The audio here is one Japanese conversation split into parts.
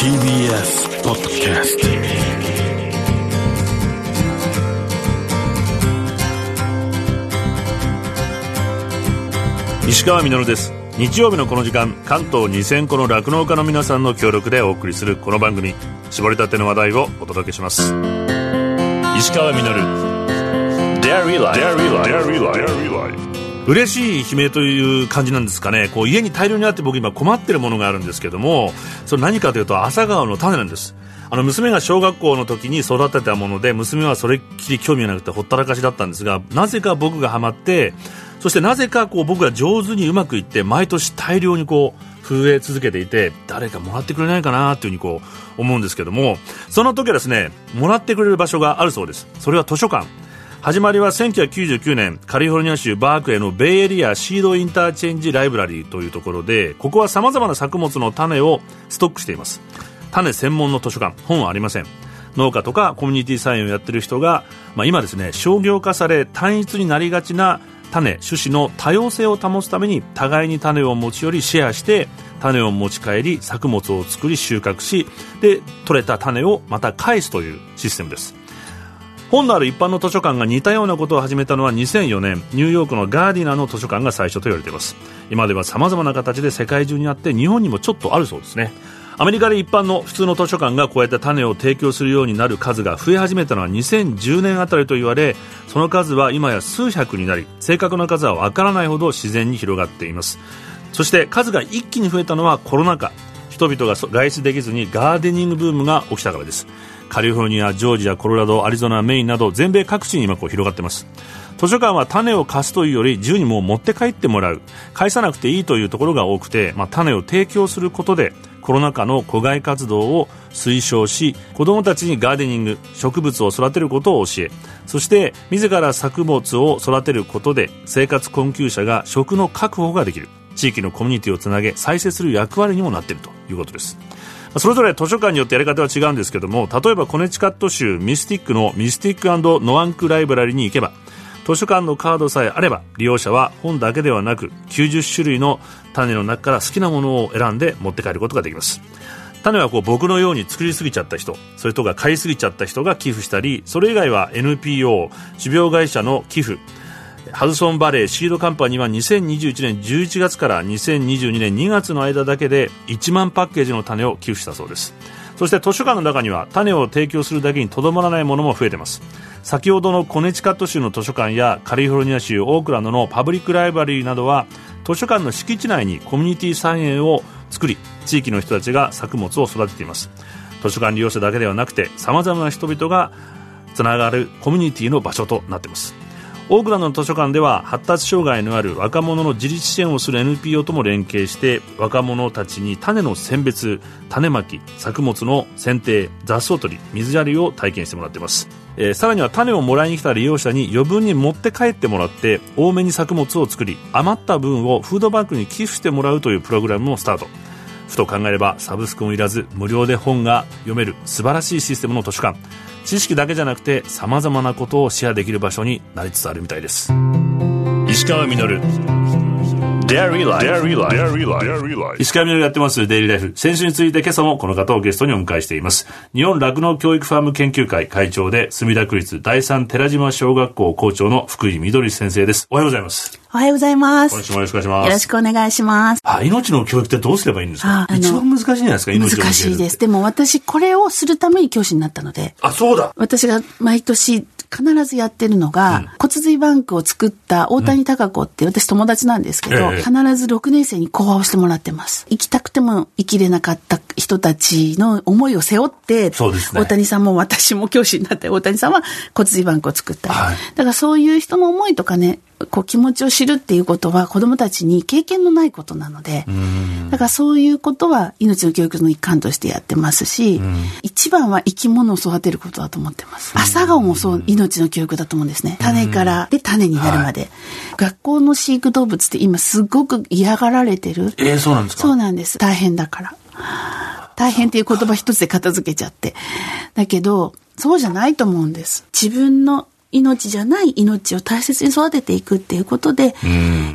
TBS ポッドキャスト石川稔です。日曜日のこの時間関東2000個の酪農家の皆さんの協力でお送りするこの番組。絞りたての話題をお届けします。石川稔。Dairy Life 嬉しい悲鳴という感じなんですかね。こう家に大量にあって僕今困ってるものがあるんですけどもそれ何かというと朝顔の種なんです。あの娘が小学校の時に育てたもので娘はそれっきり興味がなくてほったらかしだったんですがなぜか僕がハマってそしてなぜかこう僕が上手にうまくいって毎年大量にこう増え続けていて誰かもらってくれないかなというふうにこう思うんですけどもその時はですねもらってくれる場所があるそうです。それは図書館。始まりは1999年カリフォルニア州バークレーのベイエリアシードインターチェンジライブラリーというところでここはさまざまな作物の種をストックしています。種専門の図書館本はありません。農家とかコミュニティサインをやってる人が、まあ、今ですね商業化され単一になりがちな種種子の多様性を保つために互いに種を持ち寄りシェアして種を持ち帰り作物を作り収穫しで取れた種をまた返すというシステムです。本のある一般の図書館が似たようなことを始めたのは2004年。ニューヨークのガーディナーの図書館が最初と言われています。今では様々な形で世界中にあって日本にもちょっとあるそうですね。アメリカで一般の普通の図書館がこうやって種を提供するようになる数が増え始めたのは2010年あたりと言われその数は今や数百になり正確な数はわからないほど自然に広がっています。そして数が一気に増えたのはコロナ禍。人々が外出できずにガーデニングブームが起きたからです。カリフォルニア、ジョージア、コロラド、アリゾナ、メインなど全米各地に今こう広がってます。図書館は種を貸すというより自由にも持って帰ってもらう。返さなくていいというところが多くて、まあ、種を提供することでコロナ禍の戸外活動を推奨し子どもたちにガーデニング植物を育てることを教えそして自ら作物を育てることで生活困窮者が食の確保ができる。地域のコミュニティをつなげ再生する役割にもなっているということです。それぞれ図書館によってやり方は違うんですけども例えばコネチカット州ミスティックのミスティックノアンクライブラリに行けば図書館のカードさえあれば利用者は本だけではなく90種類の種の中から好きなものを選んで持って帰ることができます。種はこう僕のように作りすぎちゃった人それとか買いすぎちゃった人が寄付したりそれ以外は NPO 種苗会社の寄付ハドソンバレーシードカンパニーは2021年11月から2022年2月の間だけで1万パッケージの種を寄付したそうです。そして図書館の中には種を提供するだけにとどまらないものも増えています。先ほどのコネチカット州の図書館やカリフォルニア州オークランドのパブリックライブラリーなどは図書館の敷地内にコミュニティ菜園を作り地域の人たちが作物を育てています。図書館利用者だけではなくてさまざまな人々がつながるコミュニティの場所となっています。オークランドの図書館では発達障害のある若者の自立支援をする NPO とも連携して若者たちに種の選別種まき作物の剪定雑草取り水やりを体験してもらっています、えー、さらには種をもらいに来た利用者に余分に持って帰ってもらって多めに作物を作り余った分をフードバンクに寄付してもらうというプログラムもスタート。ふと考えればサブスクもいらず無料で本が読める素晴らしいシステムの図書館。知識だけじゃなくてさまざまなことをシェアできる場所になりつつあるみたいです。石川稔。石川稔やってますデイリーライフ先週について今朝もこの方をゲストにお迎えしています日本酪農教育ファーム研究会会長で墨田区立第三寺島小学校校長の福井みどり先生ですおはようございますおはようございます。今週もよろしくお願いします。よろしくお願いします。あ、命の教育ってどうすればいいんですか？一番難しいんじゃないですか？難しいです。でも私、これをするために教師になったので。あ、そうだ。私が毎年必ずやってるのが、うん、骨髄バンクを作った大谷孝子って、私友達なんですけど、必ず6年生に講話をしてもらってます。生きたくても生きれなかった人たちの思いを背負って、大谷さんも私も教師になって、大谷さんは骨髄バンクを作った、はい、だからそういう人の思いとかね、こう気持ちを知るっていうことは子供たちに経験のないことなので、だからそういうことは命の教育の一環としてやってますし、一番は生き物を育てることだと思ってます。朝顔もそう命の教育だと思うんですね。種からで種になるまで。はい、学校の飼育動物って今すごく嫌がられてる。えー、そうなんですか？そうなんです。大変だから。大変っていう言葉一つで片付けちゃって。だけど、そうじゃないと思うんです。自分の命じゃない命を大切に育てていくっていうことで、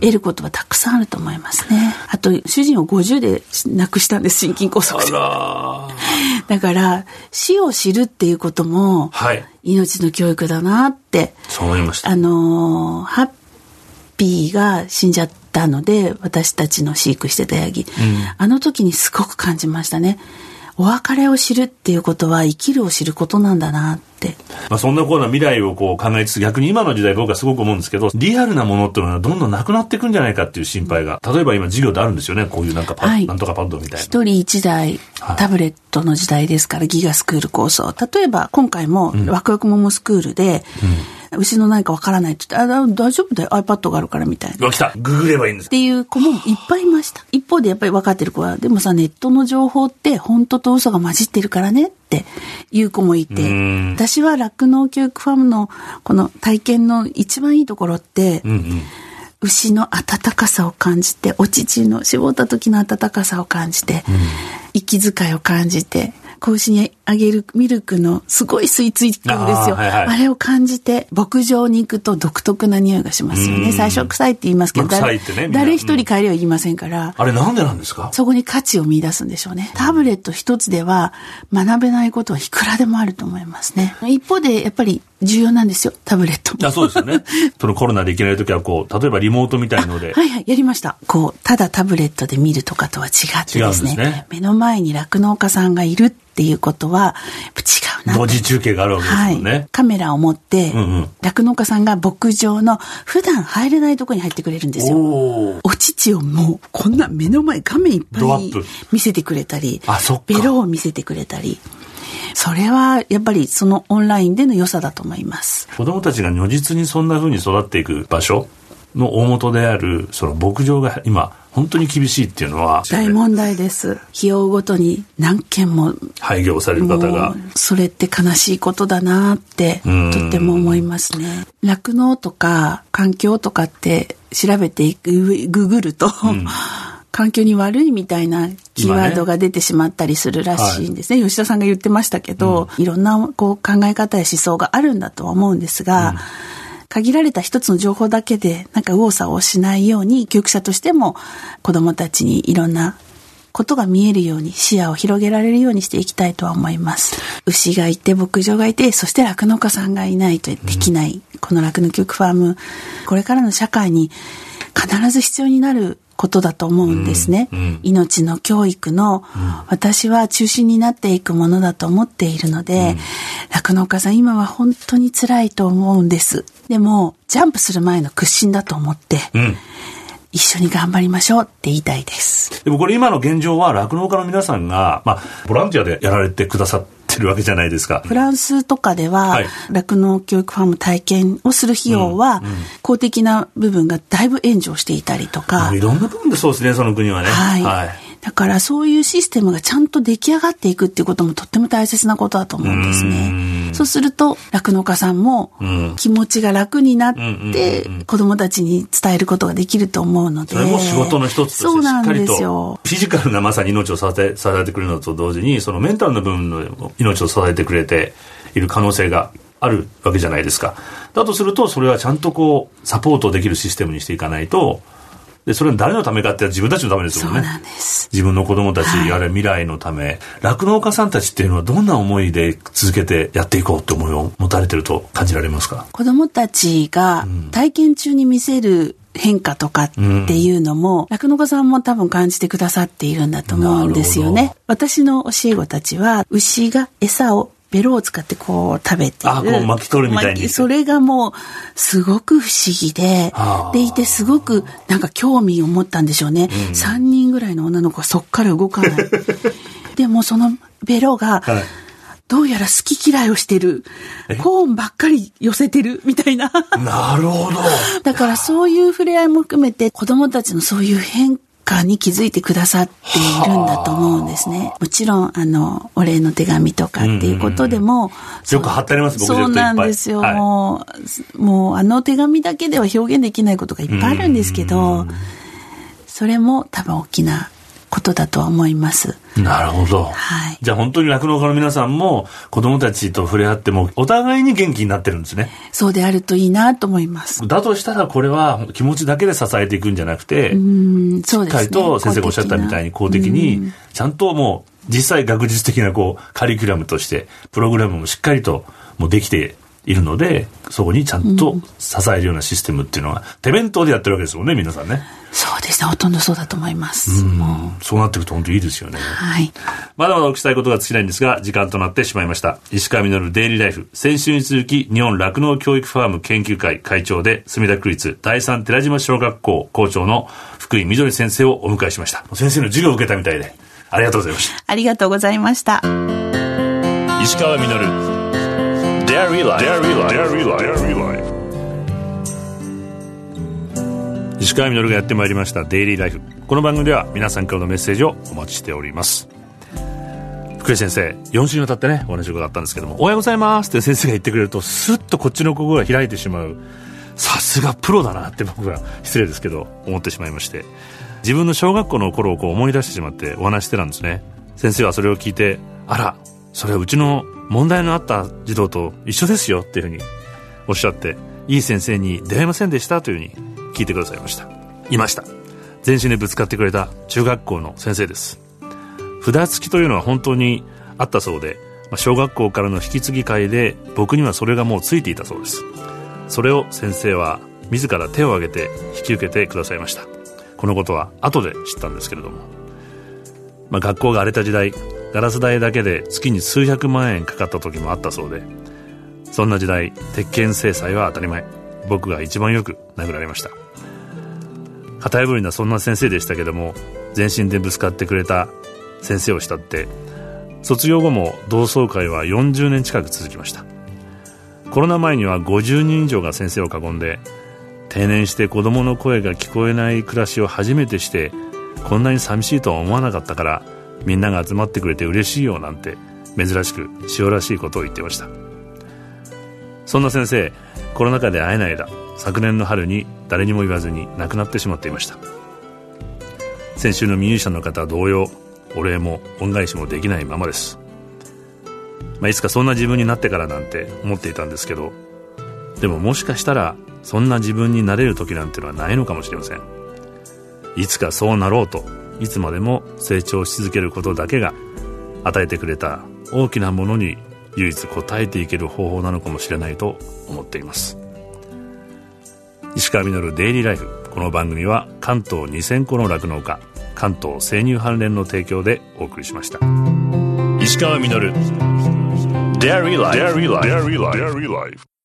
得ることはたくさんあると思いますね。あと、主人を50で亡くしたんです、心筋梗塞で。だから、死を知るっていうことも、はい、命の教育だなって。そう思いました。あの、ハッピーが死んじゃったので、私たちの飼育してたヤギ、うん、あの時にすごく感じましたね。お別れを知るっていうことは生きるを知ることなんだなって。まあそんなこうな未来をこう考えつつ逆に今の時代僕はすごく思うんですけど、リアルなものっていうのはどんどんなくなっていくんじゃないかっていう心配が。例えば今授業であるんですよね。こういうなんかパ、はい、なんとかパッドみたいな。一人一台タブレットの時代ですから、ギガスクール構想。例えば今回もワクワクモモスクールで、うん牛の何かわからないって言って、あ、大丈夫だよ、iPad があるからみたいな。来た。ググればいいんです。っていう子もいっぱいいました。一方でやっぱり分かってる子は、でもさ、ネットの情報って本当と嘘が混じってるからねっていう子もいて、私は酪農教育ファームのこの体験の一番いいところって、うんうん。牛の温かさを感じて、お乳の絞った時の温かさを感じて、うん、息遣いを感じて、子牛にあげるミルクのすごい吸い付いてくるんですよ。あはいはい、あれを感じて、牧場に行くと独特な匂いがしますよね。最初臭いって言いますけど、まあね、誰一人帰りは言いませんから、あれなんでなんですか？そこに価値を見出すんでしょうね。タブレット一つでは学べないことはいくらでもあると思いますね。一方で、やっぱり重要なんですよ、タブレットあそうですよね。そのコロナで行けない時は、こう、例えばリモートみたいので。はいはい、やりました。こう、ただタブレットで見るとかとは違ってですね、すね目の前に酪農家さんがいるっていうことは、違うな。文字中継があるわけですよね。はい、カメラを持って、酪農、うん、家さんが牧場の普段入れないところに入ってくれるんですよ。お乳をもう、こんな目の前、画面いっぱい見せてくれたり、ベロを見せてくれたり。それはやっぱりそのオンラインでの良さだと思います。子どもたちが如実にそんなふうに育っていく場所の大元であるその牧場が今本当に厳しいっていうのは大問題です。費用ごとに何件も廃業される方が。それって悲しいことだなってとっても思いますね。酪農とか環境とかって調べていくググると、うん環境に悪いみたいなキーワードが出てしまったりするらしいんですね。ねはい、吉田さんが言ってましたけど、うん、いろんなこう考え方や思想があるんだとは思うんですが、うん、限られた一つの情報だけでなんか右往左往しないように教育者としても子供たちにいろんなことが見えるように視野を広げられるようにしていきたいとは思います。牛がいて牧場がいてそして酪農家さんがいないとできない、うん、この酪農教育ファームこれからの社会に必ず必要になることだと思うんですね。うんうん、命の教育の、私は中心になっていくものだと思っているので、酪農、家さん今は本当に辛いと思うんです。でも、ジャンプする前の屈伸だと思って、一緒に頑張りましょうって言いたいです。でもこれ今の現状は酪農家の皆さんが、まあ、ボランティアでやられてくださって、てるわけじゃないですか。フランスとかでは、酪、は、農、い、教育ファーム体験をする費用は、公的な部分がだいぶ援助していたりとか。いろんな部分でそうですね、その国はね。はい、はいだからそういうシステムがちゃんと出来上がっていくっていうこともとっても大切なことだと思うんですね。そうすると酪農家さんも気持ちが楽になって子供たちに伝えることができると思うので。それも仕事の一つとしてしっかりとフィジカルなまさに命を支え支えてくれるのと同時にそのメンタルの部分の命を支えてくれている可能性があるわけじゃないですか。だとするとそれはちゃんとこうサポートできるシステムにしていかないとで、それは誰のためかって自分たちのためですよね。自分の子供たち、はい、あれ未来のため。酪農家さんたちっていうのはどんな思いで続けてやっていこうって思いを持たれてると感じられますか？子供たちが体験中に見せる変化とかっていうのも、酪、農、家さんも多分感じてくださっているんだと思うんですよね。私の教え子たちは、牛が餌をベロを使ってこう食べてる。あ、こう巻き取るみたいに。それがもう、すごく不思議で、でいてすごくなんか興味を持ったんでしょうね。うん、3人ぐらいの女の子はそっから動かない。でもそのベロが、はいどうやら好き嫌いをしてる。コーンばっかり寄せてるみたいな。なるほど。だからそういう触れ合いも含めて子供たちのそういう変かに気づいてくださっているんだと思うんですね。もちろん、あの、お礼の手紙とかっていうことでも、よく貼ってあります、僕そうなんですよ。はい、もう、もう、あの手紙だけでは表現できないことがいっぱいあるんですけど、それも多分大きなことだとは思います。なるほど、はい、じゃあ本当に酪農家の皆さんも子供たちと触れ合ってもお互いに元気になってるんですね。そうであるといいなと思います。だとしたらこれは気持ちだけで支えていくんじゃなくてうんそうです、ね、しっかりと先生がおっしゃったみたいに公的にちゃんともう実際学術的なこうカリキュラムとしてプログラムもしっかりともうできているのでそこにちゃんと支えるようなシステムっていうのは、手弁当でやってるわけですもんね皆さんね。そうですね。ほとんどそうだと思います。うん。そうなっていくと本当いいですよね。はい。まだまだお聞きしたいことが尽きないんですが時間となってしまいました。石川稔デイリーライフ。先週に続き日本酪農教育ファーム研究会会長で墨田区立第三寺島小学校校長の福井みどり先生をお迎えしました。先生の授業を受けたみたいでありがとうございました。ありがとうございました。石川稔 Dairy Life. Dairy Life. 石川稔がやってまいりました。デイリーライフこの番組では皆さんからのメッセージをお待ちしております。福井先生4週にわたってねお話を伺ったんですけども「おはようございます」って先生が言ってくれるとスッとこっちの心が開いてしまう。さすがプロだなって僕は失礼ですけど思ってしまいまして。自分の小学校の頃をこう思い出してしまってお話してたんですね。先生はそれを聞いてあらそれはうちの問題のあった児童と一緒ですよっていうふうにおっしゃっていい先生に出会いませんでしたというふうに聞いてくださいました。いました。全身でぶつかってくれた中学校の先生です。札付きというのは本当にあったそうで小学校からの引き継ぎ会で僕にはそれがもうついていたそうです。それを先生は自ら手を挙げて引き受けてくださいました。このことは後で知ったんですけれども、まあ、学校が荒れた時代ガラス代だけで月に数百万円かかった時もあったそうでそんな時代鉄拳制裁は当たり前。僕が一番よく殴られました。型破りなそんな先生でしたけども全身でぶつかってくれた先生を慕って卒業後も同窓会は40年近く続きました。コロナ前には50人以上が先生を囲んで定年して子供の声が聞こえない暮らしを初めてしてこんなに寂しいとは思わなかったからみんなが集まってくれて嬉しいよなんて珍しく塩らしいことを言ってました。そんな先生コロナ禍で会えない間昨年の春に誰にも言わずに亡くなってしまっていました。先週のミュージシャンの方同様お礼も恩返しもできないままです、まあ、いつかそんな自分になってからなんて思っていたんですけどでももしかしたらそんな自分になれる時なんてのはないのかもしれません。いつかそうなろうといつまでも成長し続けることだけが与えてくれた大きなものに唯一応えていける方法なのかもしれないと思っています。石川稔デイリーライフこの番組は関東2000個の酪農家関東生乳関連の提供でお送りしました。石川稔。Dairy Life